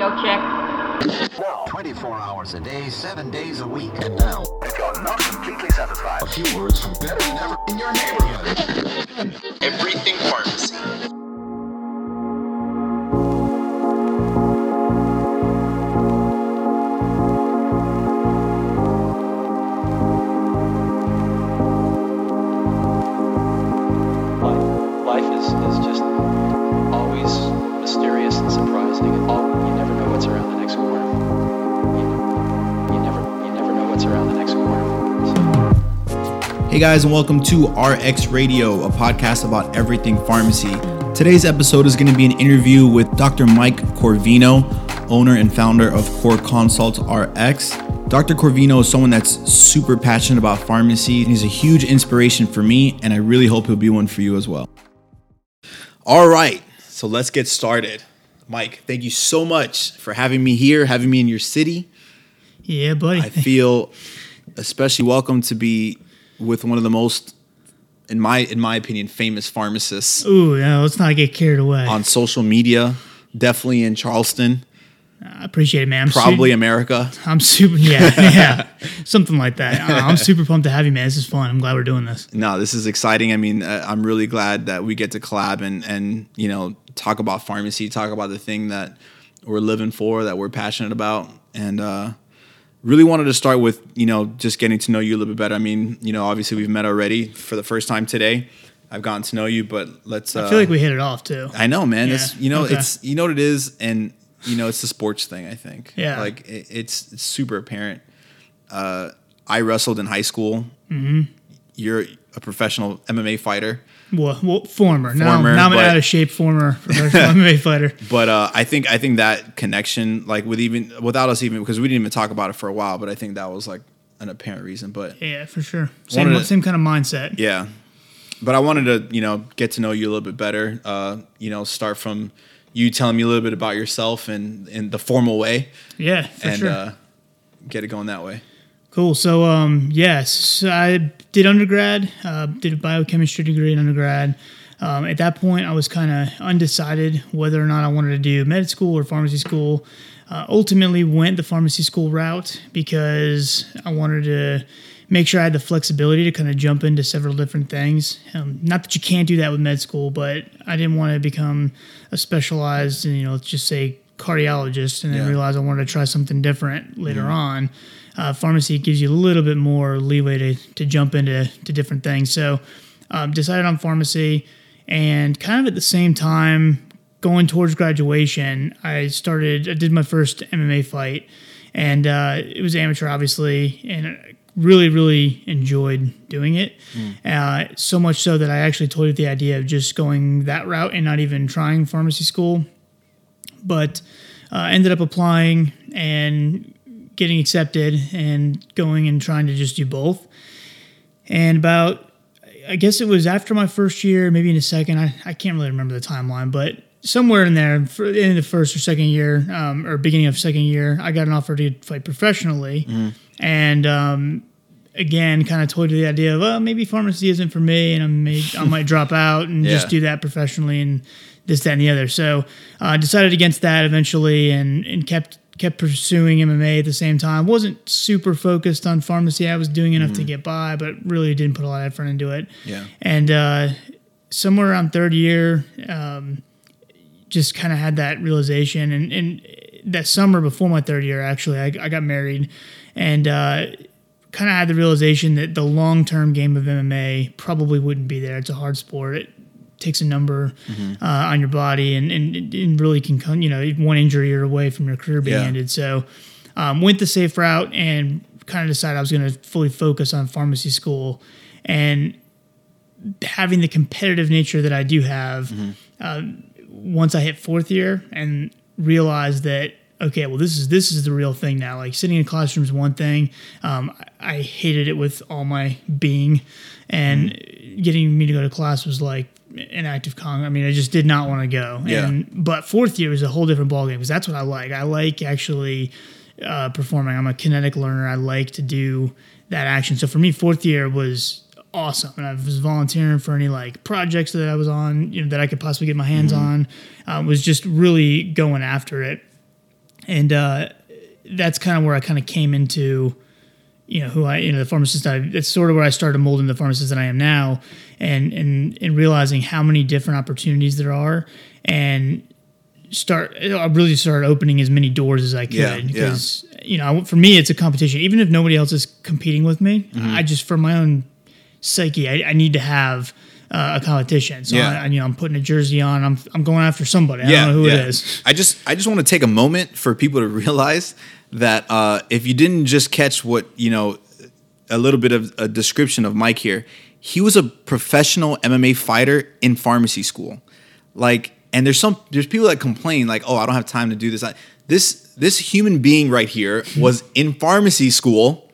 radio check. Now, 24 hours a day, 7 days a week. And now, If you're not completely satisfied, a few words from better than ever in your neighborhood. Everything Pharmacy. Guys, and welcome to RX Radio, a podcast about everything pharmacy. Today's episode is going to be an interview with Dr. Mike Corvino, owner and founder of Core Consult RX. Dr. Corvino is someone that's super passionate about pharmacy. He's a huge inspiration for me, and I really hope he'll be one for you as well. All right, so let's get started. Mike, thank you so much for having me here, having me in your city. Yeah, buddy. I feel especially welcome to be with one of the most, in my in my opinion, famous pharmacists Ooh, no, let's not get carried away. on social media. Definitely in Charleston, I appreciate it, man. I'm probably Super, America. I'm super. Yeah, yeah, something like that. Uh, I'm super pumped to have you, man. This is fun. I'm glad we're doing this. No, this is exciting. I mean, uh, I'm really glad that we get to collab and and you know talk about pharmacy, talk about the thing that we're living for, that we're passionate about, and uh, really wanted to start with you know just getting to know you a little bit better. I mean, you know, obviously we've met already for the first time today. I've gotten to know you, but let's. Uh, I feel like we hit it off too. I know, man. Yeah, It's you know, okay. it's you know what it is, and you know, it's the sports thing. I think. Yeah. Like it, it's, it's super apparent. Uh, I wrestled in high school. Mm-hmm. You're a professional MMA fighter, Well, well former. Now, Former, now I'm an but- out of shape former professional MMA fighter. but uh, I think I think that connection, like with even without us even because we didn't even talk about it for a while, but I think that was like an apparent reason. But Yeah, for sure. Same to- same kind of mindset. yeah, but I wanted to you know get to know you a little bit better. Uh, you know, start from you telling me a little bit about yourself and in the formal way. Yeah, for and sure. uh, get it going that way. Cool. So, um, yes, so I did undergrad, uh, did a biochemistry degree in undergrad. Um, at that point, I was kind of undecided whether or not I wanted to do med school or pharmacy school. Uh, ultimately, went the pharmacy school route because I wanted to make sure I had the flexibility to kind of jump into several different things. Um, not that you can't do that with med school, but I didn't want to become a specialized, you know, let's just say cardiologist, and then Yeah. realize I wanted to try something different later on uh, pharmacy gives you a little bit more leeway to, to jump into to different things. So um, decided on pharmacy, and kind of at the same time, going towards graduation, I started. I did my first MMA fight, and uh, it was amateur, obviously, and I really, really enjoyed doing it. Uh, so much so that I actually toyed with the idea of just going that route and not even trying pharmacy school but uh, ended up applying and getting accepted and going and trying to just do both. And about, I guess it was after my first year, maybe in a second, I, I can't really remember the timeline, but somewhere in there, for, in the first or second year, um, or beginning of second year, I got an offer to fight professionally. And um, again, kind of toyed with the idea of, well, maybe pharmacy isn't for me, and I may I might drop out and Yeah. just do that professionally and this, that, and the other. So I uh, decided against that eventually, and and kept kept pursuing MMA at the same time. wasn't super focused on pharmacy. I was doing enough to get by, but really didn't put a lot of effort into it. Yeah. And uh, somewhere around third year, um, just kind of had that realization. And, and that summer before my third year, actually, I, I got married and uh, kind of had the realization that the long term game of MMA probably wouldn't be there. It's a hard sport. It takes a number uh, on your body and, and, and really can come, you know, one injury you're away from your career being Yeah. ended. So um, went the safe route and kind of decided I was going to fully focus on pharmacy school. And having the competitive nature that I do have, um, once I hit fourth year and realized that okay, well this is this is the real thing now. Like sitting in a classroom is one thing. Um, I, I hated it with all my being, and getting me to go to class was like an act of con. I mean, I just did not want to go. Yeah. And but fourth year was a whole different ballgame because that's what I like. I like actually uh, performing. I'm a kinetic learner. I like to do that action. So for me, fourth year was awesome, and I was volunteering for any like projects that I was on, you know, that I could possibly get my hands on. Uh, was just really going after it. and uh, that's kind of where I kind of came into, you know, who I, you know, the pharmacist. I, it's sort of where I started molding the pharmacist that I am now, and and and realizing how many different opportunities there are, and start. I really started opening as many doors as I could Yeah, yeah. because you know, for me, it's a competition. Even if nobody else is competing with me, Mm-hmm. I just for my own psyche, I, I need to have. Uh, a competition, so Yeah. I, you know I'm putting a jersey on. I'm I'm going after somebody. I don't know who it is. I just I just want to take a moment for people to realize that uh, if you didn't just catch what you know, a little bit of a description of Mike here, he was a professional MMA fighter in pharmacy school. Like, and there's some there's people that complain like, oh, I don't have time to do this. This this human being right here was in pharmacy school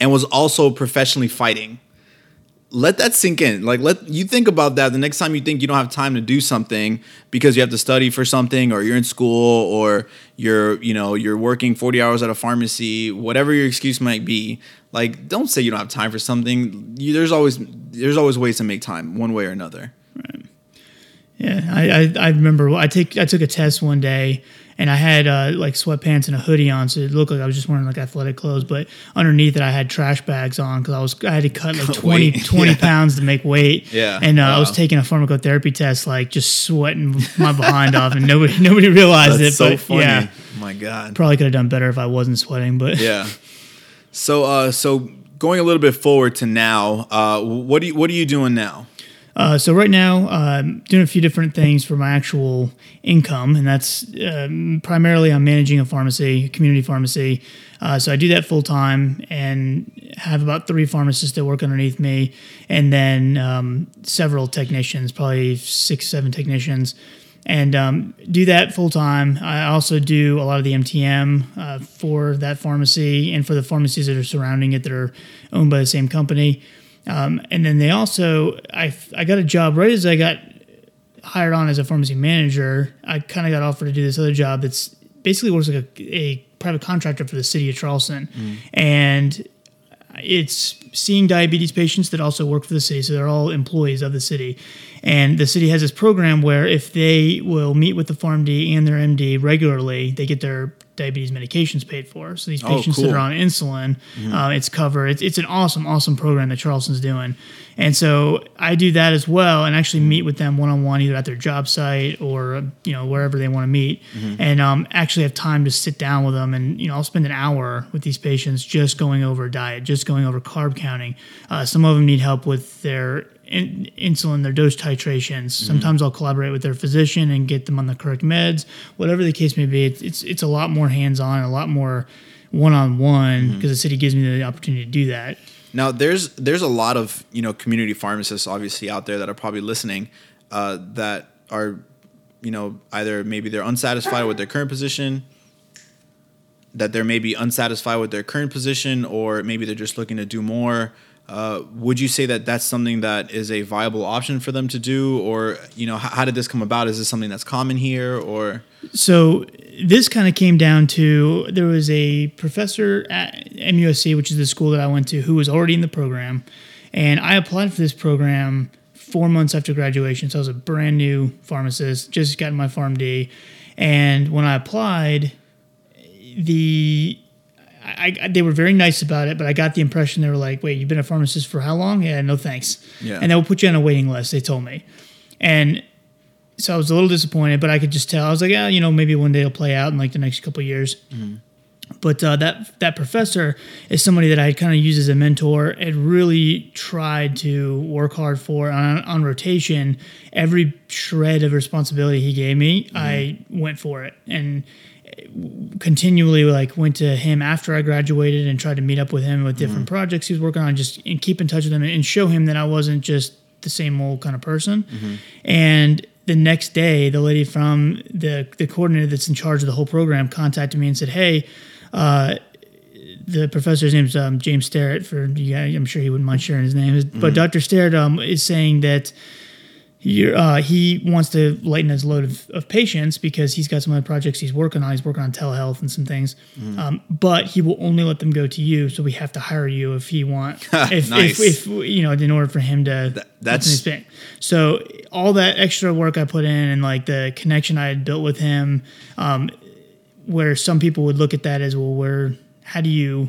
and was also professionally fighting let that sink in. Like let you think about that the next time you think you don't have time to do something because you have to study for something or you're in school or you're, you know, you're working 40 hours at a pharmacy, whatever your excuse might be. Like don't say you don't have time for something. You, there's always there's always ways to make time one way or another. Right. Yeah, I, I, I remember I take I took a test one day and I had uh, like sweatpants and a hoodie on, so it looked like I was just wearing like athletic clothes. But underneath it, I had trash bags on because I was I had to cut like 20, 20 Yeah. pounds to make weight. Yeah, and uh, I was taking a pharmacotherapy test, like just sweating my behind off, and nobody nobody realized That's it. so but funny. yeah, My God. probably could have done better if I wasn't sweating. But Yeah. So uh so going a little bit forward to now, uh what do you what are you doing now? Uh, so right now, um, doing a few different things for my actual income, and that's um, primarily I'm managing a pharmacy, a community pharmacy. Uh, so I do that full time and have about three pharmacists that work underneath me, and then um, several technicians, probably six, seven technicians, and um, do that full time. I also do a lot of the MTM uh, for that pharmacy and for the pharmacies that are surrounding it that are owned by the same company. Um, and then they also, I, I got a job right as I got hired on as a pharmacy manager. I kind of got offered to do this other job that's basically works like a, a private contractor for the city of Charleston. And it's seeing diabetes patients that also work for the city. So they're all employees of the city. And the city has this program where if they will meet with the PharmD and their MD regularly, they get their diabetes medications paid for. So these Oh, patients that are on insulin, uh, it's covered. It's, it's an awesome, awesome program that Charleston's doing. And so I do that as well and actually meet with them one on one, either at their job site or, you know, wherever they want to meet. And um, actually have time to sit down with them. And, you know, I'll spend an hour with these patients just going over diet, just going over carb counting. Uh, some of them need help with their in, insulin, their dose titrations. Sometimes I'll collaborate with their physician and get them on the correct meds. Whatever the case may be, it's it's, it's a lot more hands on, a lot more one on one because the city gives me the opportunity to do that. Now, there's there's a lot of you know community pharmacists obviously out there that are probably listening uh, that are you know either maybe they're unsatisfied with their current position, that they're maybe unsatisfied with their current position, or maybe they're just looking to do more. Uh, would you say that that's something that is a viable option for them to do, or you know how, how did this come about? Is this something that's common here, or So this kind of came down to there was a professor at MUSC, which is the school that I went to, who was already in the program, and I applied for this program four months after graduation. So I was a brand new pharmacist, just got my PharmD, and when I applied, the I, I, they were very nice about it, but I got the impression they were like, "Wait, you've been a pharmacist for how long?" Yeah, no thanks. Yeah. And they will put you on a waiting list. They told me, and so I was a little disappointed, but I could just tell. I was like, yeah, you know, maybe one day it'll play out in like the next couple of years. But uh, that that professor is somebody that I kind of used as a mentor. Had really tried to work hard for on, on rotation. Every shred of responsibility he gave me, I went for it and continually like went to him after I graduated and tried to meet up with him with different projects he was working on, just and keep in touch with him and show him that I wasn't just the same old kind of person. And the next day, the lady from the the coordinator that's in charge of the whole program contacted me and said, "Hey." Uh, the professor's name's um, James Starrett. For guys, I'm sure he wouldn't mind sharing his name. But Dr. Starrett um, is saying that uh, he wants to lighten his load of, of patients because he's got some other projects he's working on. He's working on telehealth and some things, um, but he will only let them go to you. So we have to hire you if he want, if, Nice. if, if you know, in order for him to. that's- his thing. So all that extra work I put in and like the connection I had built with him, um, where some people would look at that as well, where how do you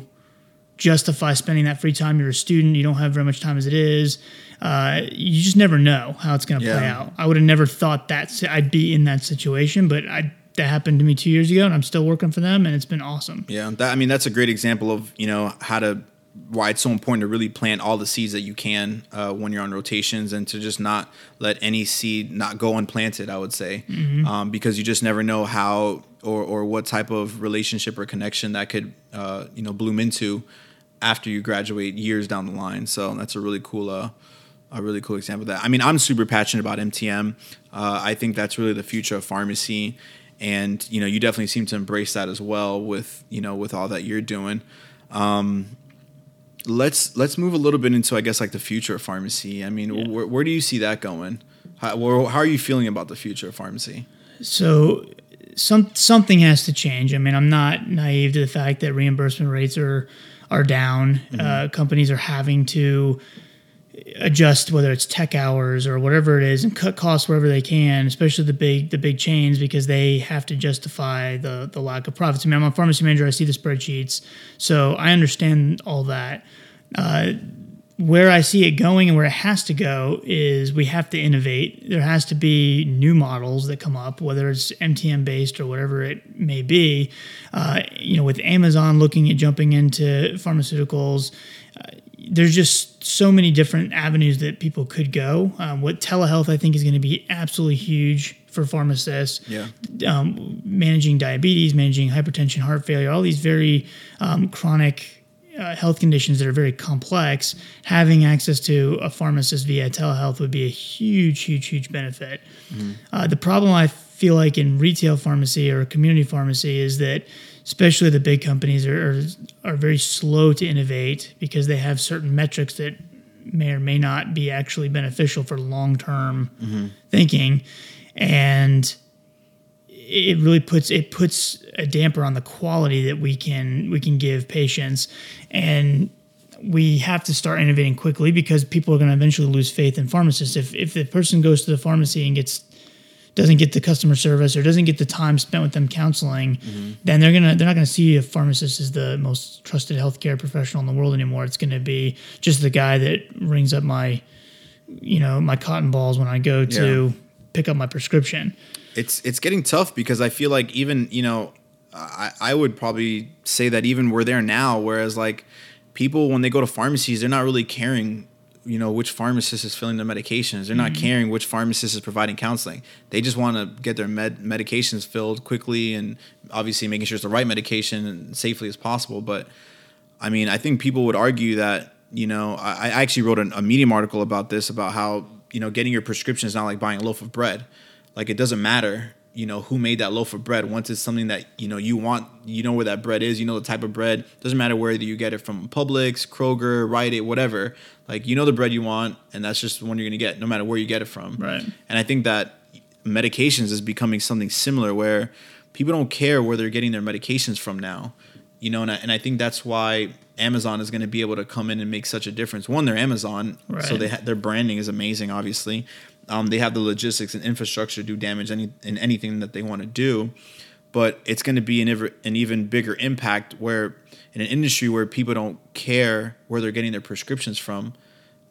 justify spending that free time? You're a student, you don't have very much time as it is. Uh, you just never know how it's going to play out. I would have never thought that I'd be in that situation, but I that happened to me two years ago, and I'm still working for them, and it's been awesome. Yeah, that, I mean that's a great example of you know how to why it's so important to really plant all the seeds that you can uh, when you're on rotations and to just not let any seed not go unplanted. I would say um, because you just never know how or or what type of relationship or connection that could uh, you know bloom into after you graduate years down the line. So that's a really cool. Uh, a really cool example of that. I mean, I'm super passionate about MTM. Uh, I think that's really the future of pharmacy, and you know, you definitely seem to embrace that as well with you know with all that you're doing. Um, let's let's move a little bit into I guess like the future of pharmacy. I mean, where, where do you see that going? How, where, how are you feeling about the future of pharmacy? So some something has to change. I mean, I'm not naive to the fact that reimbursement rates are are down. Uh, companies are having to adjust whether it's tech hours or whatever it is and cut costs wherever they can, especially the big the big chains because they have to justify the the lack of profits. I mean, I'm a pharmacy manager. I see the spreadsheets, so I understand all that. Uh, where I see it going and where it has to go is we have to innovate. There has to be new models that come up, whether it's MTM based or whatever it may be. Uh, you know, with Amazon looking at jumping into pharmaceuticals, uh, there's just so many different avenues that people could go. Um, what telehealth I think is going to be absolutely huge for pharmacists Yeah. um, managing diabetes, managing hypertension, heart failure, all these very um, chronic uh, health conditions that are very complex, having access to a pharmacist via telehealth would be a huge, huge, huge benefit. Uh, the problem I feel like in retail pharmacy or community pharmacy is that, especially the big companies, are, are, are very slow to innovate because they have certain metrics that may or may not be actually beneficial for long term mm-hmm. thinking. And it really puts it puts a damper on the quality that we can we can give patients. And we have to start innovating quickly because people are going to eventually lose faith in pharmacists. If if the person goes to the pharmacy and gets doesn't get the customer service or doesn't get the time spent with them counseling mm-hmm. then they're gonna they're not gonna see a pharmacist as the most trusted healthcare professional in the world anymore. It's gonna be just the guy that rings up my you know my cotton balls when i go to Yeah. pick up my prescription. It's it's getting tough because I feel like even you know I, I would probably say that even we're there now whereas like people when they go to pharmacies they're not really caring you know which pharmacist is filling their medications. They're not mm-hmm. caring which pharmacist is providing counseling. They just want to get their med- medications filled quickly and obviously making sure it's the right medication and safely as possible. But I mean, I think people would argue that, you know, I, I actually wrote an, a Medium article about this about how, you know, getting your prescription is not like buying a loaf of bread. Like, it doesn't matter, you know, who made that loaf of bread. Once it's something that, you know, you want, you know where that bread is, you know the type of bread. Doesn't matter whether you get it from Publix, Kroger, Rite Aid, whatever. Like, you know the bread you want, and that's just the one you're going to get, no matter where you get it from. Right. And I think that medications is becoming something similar where people don't care where they're getting their medications from now. You know, and I, and I think that's why Amazon is going to be able to come in and make such a difference. One, they're Amazon, so they ha- their branding is amazing. Obviously, um, they have the logistics and infrastructure to do damage any in anything that they want to do. But it's going to be an, ever, an even bigger impact where in an industry where people don't care where they're getting their prescriptions from,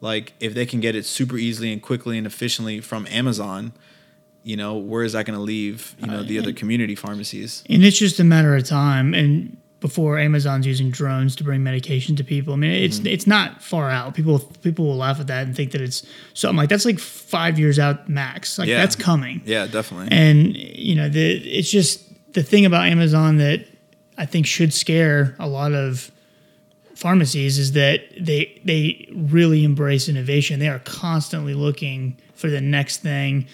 like if they can get it super easily and quickly and efficiently from Amazon, you know, where is that going to leave, you know, the other community pharmacies? and it's just a matter of time and before amazon's using drones to bring medication to people i mean it's Mm-hmm. it's not far out people people will laugh at that and think that it's something like that's like five years out max like Yeah. that's coming Yeah, definitely. and you know the it's just the thing about amazon that i think should scare a lot of pharmacies is that they they really embrace innovation they are constantly looking for the next thing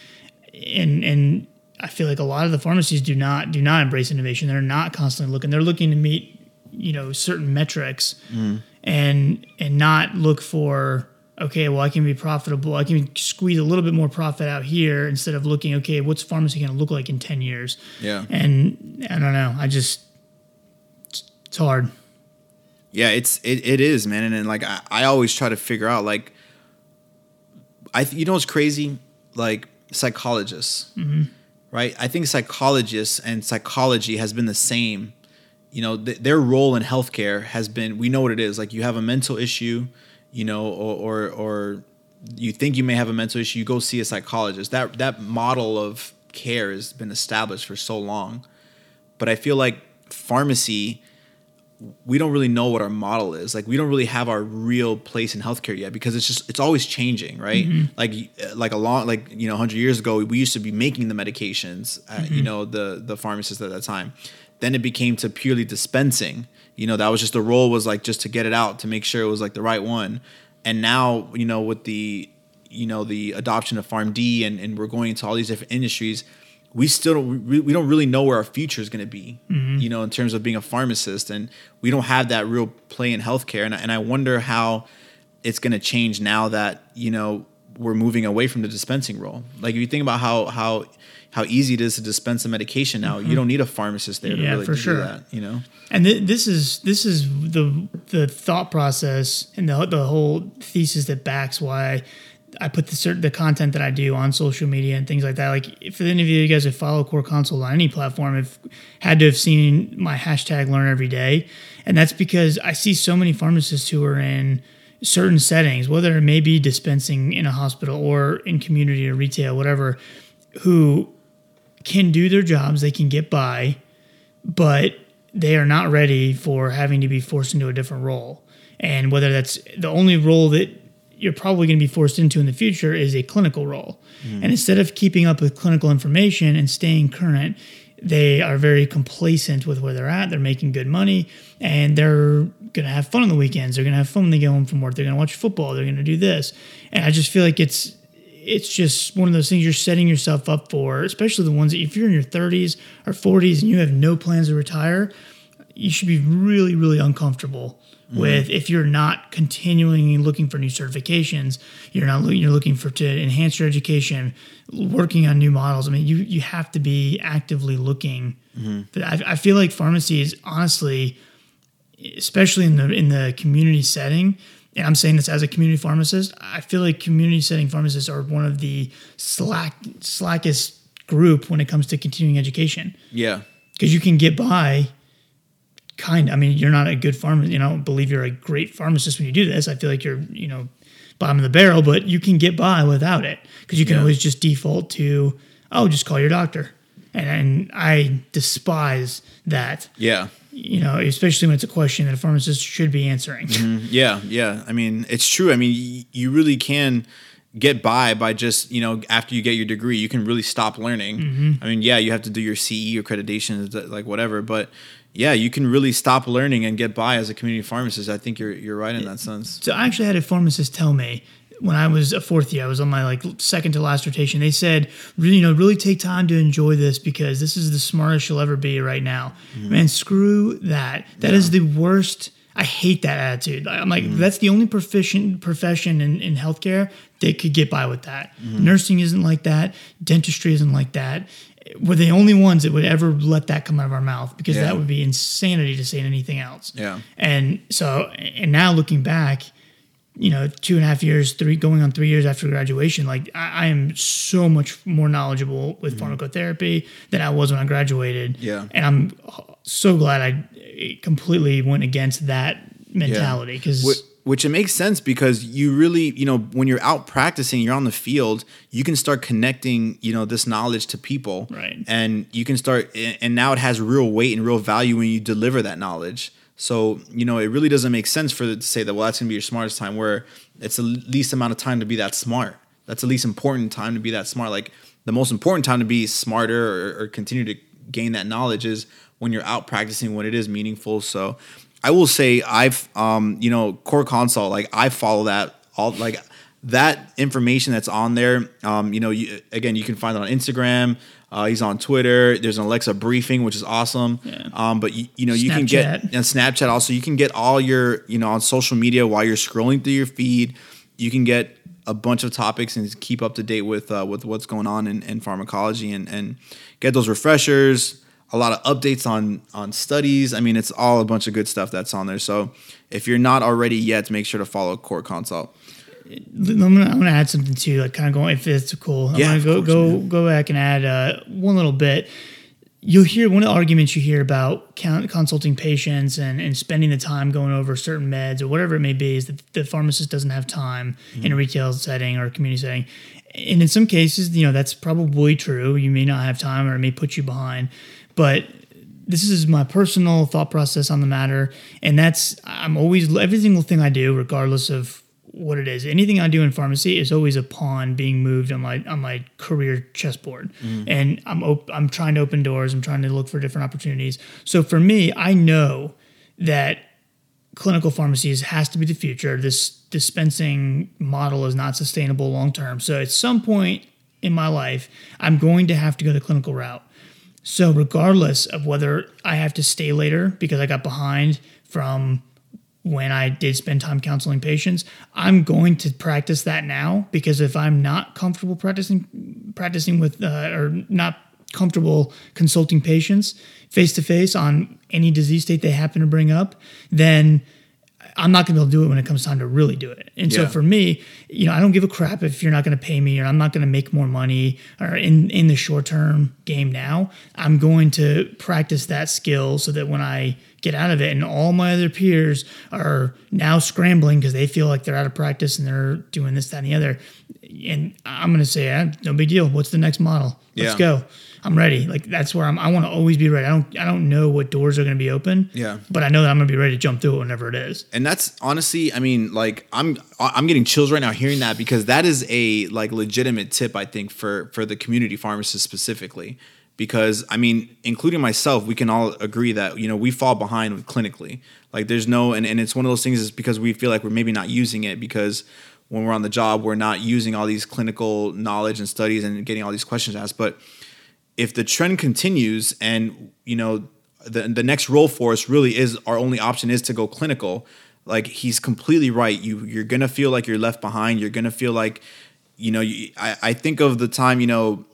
and and I feel like a lot of the pharmacies do not do not embrace innovation. They're not constantly looking. They're looking to meet you know certain metrics mm. and and not look for okay, well I can be profitable. I can squeeze a little bit more profit out here instead of looking okay, what's pharmacy going to look like in ten years? yeah. And I don't know. I just it's, it's hard. Yeah, it's it, it is, man, and, then like I, I always try to figure out like I th- you know what's crazy like psychologists mm-hmm. Right? I think psychologists and psychology has been the same. You know, th- their role in healthcare has been we know what it is. Like you have a mental issue, you know, or or, or you think you may have a mental issue, you go see a psychologist. That that model of care has been established for so long. But I feel like pharmacy we don't really know what our model is. Like we don't really have our real place in healthcare yet because it's just it's always changing, right? Mm-hmm. Like uh, like a long like you know 100 years ago we used to be making the medications, uh, you mm-hmm. know the the pharmacist at that time. Then it became to purely dispensing. You know that was just the role was like just to get it out to make sure it was like the right one. And now you know with the you know the adoption of PharmD and and we're going into all these different industries we still don't we, we don't really know where our future is going to be mm-hmm. you know in terms of being a pharmacist and we don't have that real play in healthcare and, I- and i wonder how it's going to change now that you know we're moving away from the dispensing role. Like if you think about how how how easy it is to dispense a medication now you mm-hmm. don't need a pharmacist there to Yeah, really for to sure. do that you know? And th- this is this is the the thought process and the the whole thesis that backs why I put the certain the content that I do on social media and things like that. Like if any of you guys have followed Core Consult on any platform, have had to have seen my hashtag Learn Every Day, and that's because I see so many pharmacists who are in certain settings, whether it may be dispensing in a hospital or in community or retail, whatever, who can do their jobs, they can get by, but they are not ready for having to be forced into a different role. And whether that's the only role that you're probably going to be forced into in the future is a clinical role. Mm-hmm. And instead of keeping up with clinical information and staying current, they are very complacent with where they're at. They're making good money and they're going to have fun on the weekends. They're going to have fun when they get home from work. They're going to watch football. They're going to do this. And I just feel like it's it's just one of those things you're setting yourself up for, especially the ones that if you're in your 30s or 40s and you have no plans to retire, you should be really, really uncomfortable with if you're not continually looking for new certifications. You're not looking, you're looking for to enhance your education, working on new models. I mean, you you have to be actively looking. But I, I feel like pharmacy is honestly especially in the in the community setting and i'm saying this as a community pharmacist i feel like community setting pharmacists are one of the slack slackest group when it comes to continuing education yeah because you can get by kind i mean you're not a good pharmacist you know believe you're a great pharmacist when you do this i feel like you're you know bottom of the barrel but you can get by without it because you can Yeah. always just default to oh just call your doctor and, and i despise that yeah you know, especially when it's a question that a pharmacist should be answering. Mm-hmm. Yeah, yeah. I mean, it's true. I mean, y- you really can get by by just you know after you get your degree, you can really stop learning. Mm-hmm. I mean, yeah, you have to do your CE accreditation, like whatever, but yeah, you can really stop learning and get by as a community pharmacist. I think you're you're right in that sense. So I actually had a pharmacist tell me when I was a fourth year, I was on my like second to last rotation. They said, really, you know, really take time to enjoy this because this is the smartest you'll ever be right now. Mm-hmm. Man, screw that. That is the worst. I hate that attitude. I'm like, that's the only proficient profession in, in healthcare that could get by with that. Nursing isn't like that. Dentistry isn't like that. We're the only ones that would ever let that come out of our mouth because Yeah. that would be insanity to say anything else. Yeah. And so, and now looking back, you know, two and a half years, three going on three years after graduation, like I, I am so much more knowledgeable with pharmacotherapy than I was when I graduated. Mm-hmm. Yeah. And I'm so glad I completely went against that mentality because Which, which it makes sense because you really, you know, when you're out practicing, you're on the field, you can start connecting, you know, this knowledge to people. Right. And you can start, and now it has real weight and real value when you deliver that knowledge. So, you know, it really doesn't make sense for to say that, well, that's going to be your smartest time, where it's the least amount of time to be that smart. That's the least important time to be that smart. Like the most important time to be smarter or, or continue to gain that knowledge is when you're out practicing when it is meaningful. So I will say I've um, you know, core consult, like I follow that all like that information that's on there. Um, you know, you, again, you can find it on Instagram. Uh, he's on Twitter. There's an Alexa briefing, which is awesome. Yeah. Um, but you, you know, you can get Snapchat. and Snapchat also. You can get all your you know on social media while you're scrolling through your feed. You can get a bunch of topics and keep up to date with uh, with what's going on in, in pharmacology and and get those refreshers. A lot of updates on on studies. I mean, it's all a bunch of good stuff that's on there. So if you're not already yet, make sure to follow Core Consult. I'm gonna, I'm gonna add something too, like kind of going if it's cool. I'm Yeah, gonna go course, go man. go back and add uh, one little bit. You'll hear one of the arguments you hear about count, consulting patients and, and spending the time going over certain meds or whatever it may be is that the pharmacist doesn't have time Mm-hmm. in a retail setting or a community setting. And in some cases, you know, that's probably true. You may not have time or it may put you behind. But this is my personal thought process on the matter. And that's, I'm always, every single thing I do, regardless of what it is, anything I do in pharmacy is always a pawn being moved on my, on my career chessboard. Mm. And I'm, op- I'm trying to open doors. I'm trying to look for different opportunities. So for me, I know that clinical pharmacies has to be the future. This dispensing model is not sustainable long term. So at some point in my life, I'm going to have to go the clinical route. So regardless of whether I have to stay later because I got behind from when I did spend time counseling patients, I'm going to practice that now because if I'm not comfortable practicing practicing with uh, or not comfortable consulting patients face to face on any disease state they happen to bring up, then I'm not going to be able to do it when it comes time to really do it. And so for me, you know, I don't give a crap if you're not going to pay me or I'm not going to make more money or in in the short term game now. I'm going to practice that skill so that when I get out of it and all my other peers are now scrambling because they feel like they're out of practice and they're doing this, that, and the other. And I'm going to say, ah, no big deal. What's the next model? Let's Yeah. go. I'm ready. Like that's where I'm. I want to always be ready. I don't. I don't know what doors are going to be open. Yeah. But I know that I'm going to be ready to jump through it whenever it is. and that's honestly i mean like i'm i'm getting chills right now hearing that because that is a like legitimate tip i think for for the community pharmacists specifically because i mean including myself we can all agree that you know we fall behind clinically like there's no and, and it's one of those things is because we feel like we're maybe not using it because when we're on the job we're not using all these clinical knowledge and studies and getting all these questions asked but if the trend continues and you know the the next role for us really is our only option is to go clinical like he's completely right. You you're gonna feel like you're left behind. You're gonna feel like you know you, I, I think of the time you know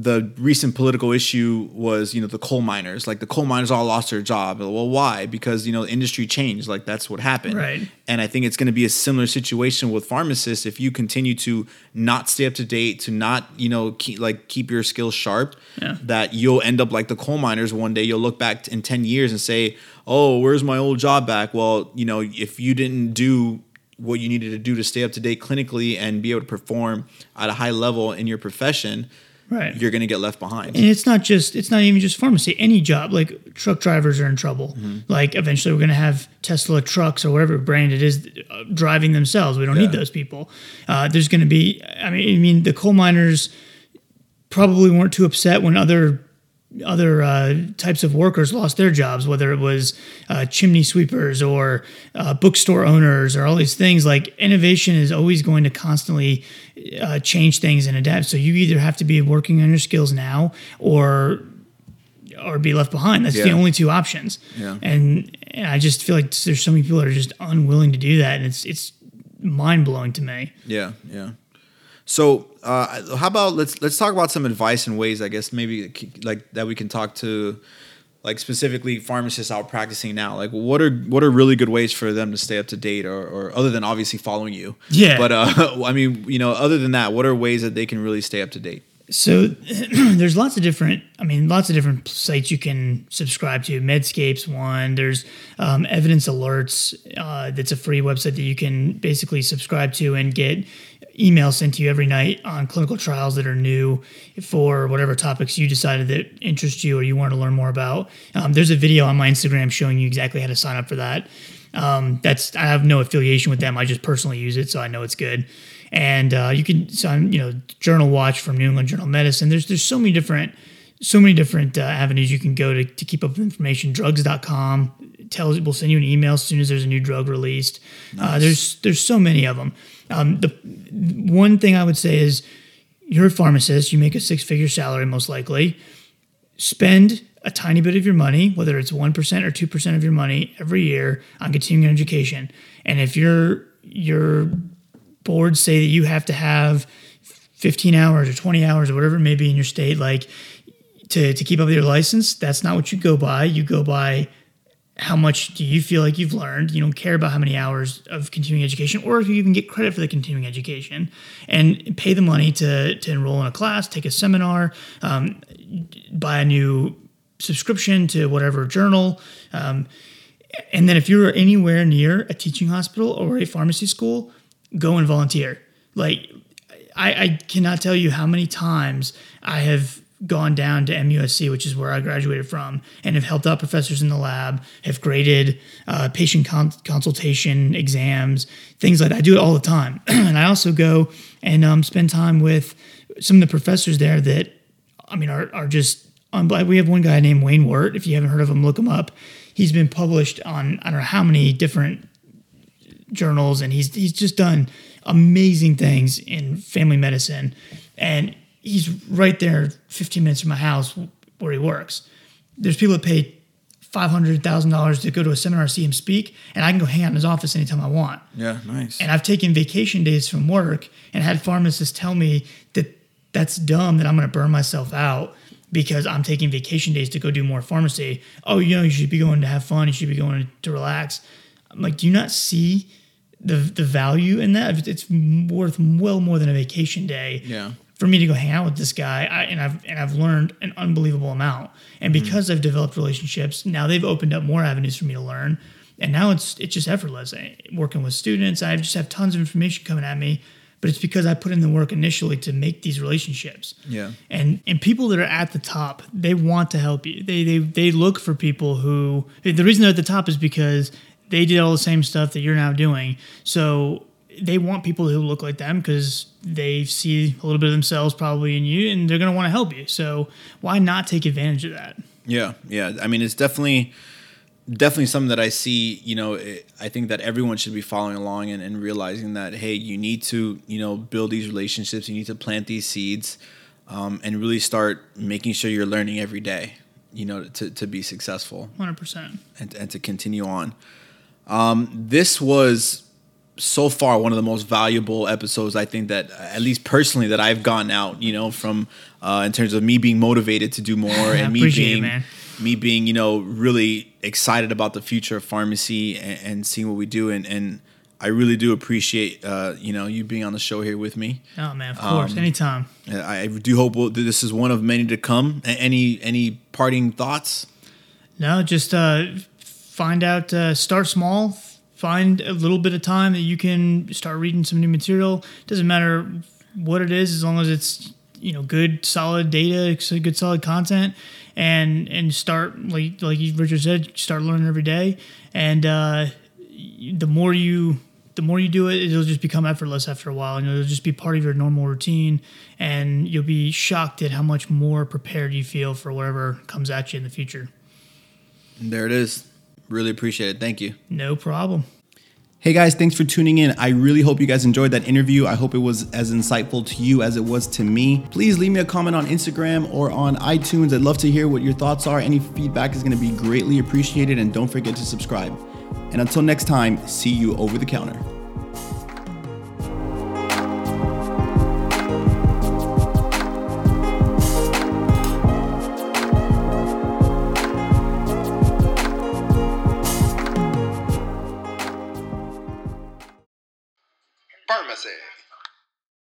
the recent political issue was you know the coal miners. Like the coal miners all lost their job. Well why? Because you know the industry changed. Like that's what happened. Right. and i think it's going to be a similar situation with pharmacists if you continue to not stay up to date to not you know keep like keep your skills sharp Yeah. that you'll end up like the coal miners one day. You'll look back in 10 years and say oh where's my old job back? Well you know if you didn't do what you needed to do to stay up to date clinically and be able to perform at a high level in your profession Right. you're going to get left behind. and it's not just it's not even just pharmacy any job like truck drivers are in trouble Mm-hmm. like eventually we're going to have tesla trucks or whatever brand it is uh, driving themselves we don't need those people uh, there's going to be i mean i mean the coal miners probably weren't too upset when other other uh, types of workers lost their jobs, whether it was uh, chimney sweepers or uh, bookstore owners or all these things. Like innovation is always going to constantly uh, change things and adapt. So you either have to be working on your skills now or or be left behind. That's the only two options. Yeah. And, and I just feel like there's so many people that are just unwilling to do that, and it's it's mind blowing to me. Yeah, yeah. So, uh, how about let's let's talk about some advice and ways, I guess, maybe like that we can talk to, like specifically pharmacists out practicing now. Like, what are what are really good ways for them to stay up to date, or, or other than obviously following you? Yeah. But uh, I mean, you know, other than that, what are ways that they can really stay up to date? So there's lots of different, I mean, lots of different sites you can subscribe to. Medscape's one. There's um, Evidence Alerts. Uh, that's a free website that you can basically subscribe to and get emails sent to you every night on clinical trials that are new for whatever topics you decided that interest you or you want to learn more about. Um, there's a video on my Instagram showing you exactly how to sign up for that. Um, that's I have no affiliation with them. I just personally use it, so I know it's good. And uh, you can sign, you know, Journal Watch from New England Journal of Medicine. There's there's so many different so many different uh, avenues you can go to, to keep up with information. Drugs.com tells will send you an email as soon as there's a new drug released. Uh, there's there's so many of them. Um, the one thing I would say is you're a pharmacist. You make a six figure salary most likely spend a tiny bit of your money, whether it's 1% or 2% of your money every year on continuing education. And if your your boards say that you have to have 15 hours or 20 hours or whatever it may be in your state like to, to keep up with your license, that's not what you go by. You go by how much do you feel like you've learned? You don't care about how many hours of continuing education, or if you even get credit for the continuing education, and pay the money to to enroll in a class, take a seminar, um, buy a new subscription to whatever journal. Um, and then if you're anywhere near a teaching hospital or a pharmacy school, go and volunteer. Like I, I cannot tell you how many times I have gone down to MUSC, which is where I graduated from, and have helped out professors in the lab, have graded uh, patient con- consultation exams, things like that. I do it all the time. and I also go and um, spend time with some of the professors there that, I mean, are, are just, um, we have one guy named Wayne Weart. If you haven't heard of him, look him up. He's been published on, I don't know how many different journals, and he's, he's just done amazing things in family medicine. And he's right there 15 minutes from my house where he works. There's people that pay $500,000 to go to a seminar, see him speak, and I can go hang out in his office anytime I want. Yeah, nice. And I've taken vacation days from work and had pharmacists tell me that that's dumb that I'm going to burn myself out because I'm taking vacation days to go do more pharmacy. Oh, you know, you should be going to have fun. You should be going to relax. I'm like, do you not see the the value in that? It's worth well more than a vacation day Yeah. For me to go hang out with this guy I, and I've and I've learned an unbelievable amount. And mm-hmm. because I've developed relationships now they've opened up more avenues for me to learn. And now it's it's just effortless. I, working with students I just have tons of information coming at me but it's because I put in the work initially to make these relationships. Yeah. and and people that are at the top they want to help you. They they, they look for people who the reason they're at the top is because they did all the same stuff that you're now doing. So they want people who look like them because they see a little bit of themselves probably in you and they're going to want to help you so why not take advantage of that Yeah, yeah. I mean, it's definitely definitely something that I see. You know, it, I think that everyone should be following along and, and realizing that hey, you need to you know build these relationships. You need to plant these seeds, um, and really start making sure you're learning every day. You know, to to be successful 100% and and to continue on. Um, this was so far one of the most valuable episodes I think that at least personally that I've gotten out, you know, from uh, in terms of me being motivated to do more and me appreciate it, being me being you know really excited about the future of pharmacy and, and seeing what we do and and I really do appreciate uh, you know you being on the show here with me. oh man of course Um, anytime I do hope we'll, this is one of many to come. Any any parting thoughts? No, just uh, find out, uh, start small, find a little bit of time that you can start reading some new material. Doesn't matter what it is, as long as it's you know good, solid data, good, solid content, and and start like like Richard said, start learning every day, and uh, the more you the more you do it, it'll just become effortless after a while, and it'll just be part of your normal routine, and you'll be shocked at how much more prepared you feel for whatever comes at you in the future. There it is. Really appreciate it. Thank you. No problem. Hey guys, thanks for tuning in. I really hope you guys enjoyed that interview. I hope it was as insightful to you as it was to me. Please leave me a comment on Instagram or on iTunes. I'd love to hear what your thoughts are. Any feedback is going to be greatly appreciated, and don't forget to subscribe. And until next time, see you over the counter.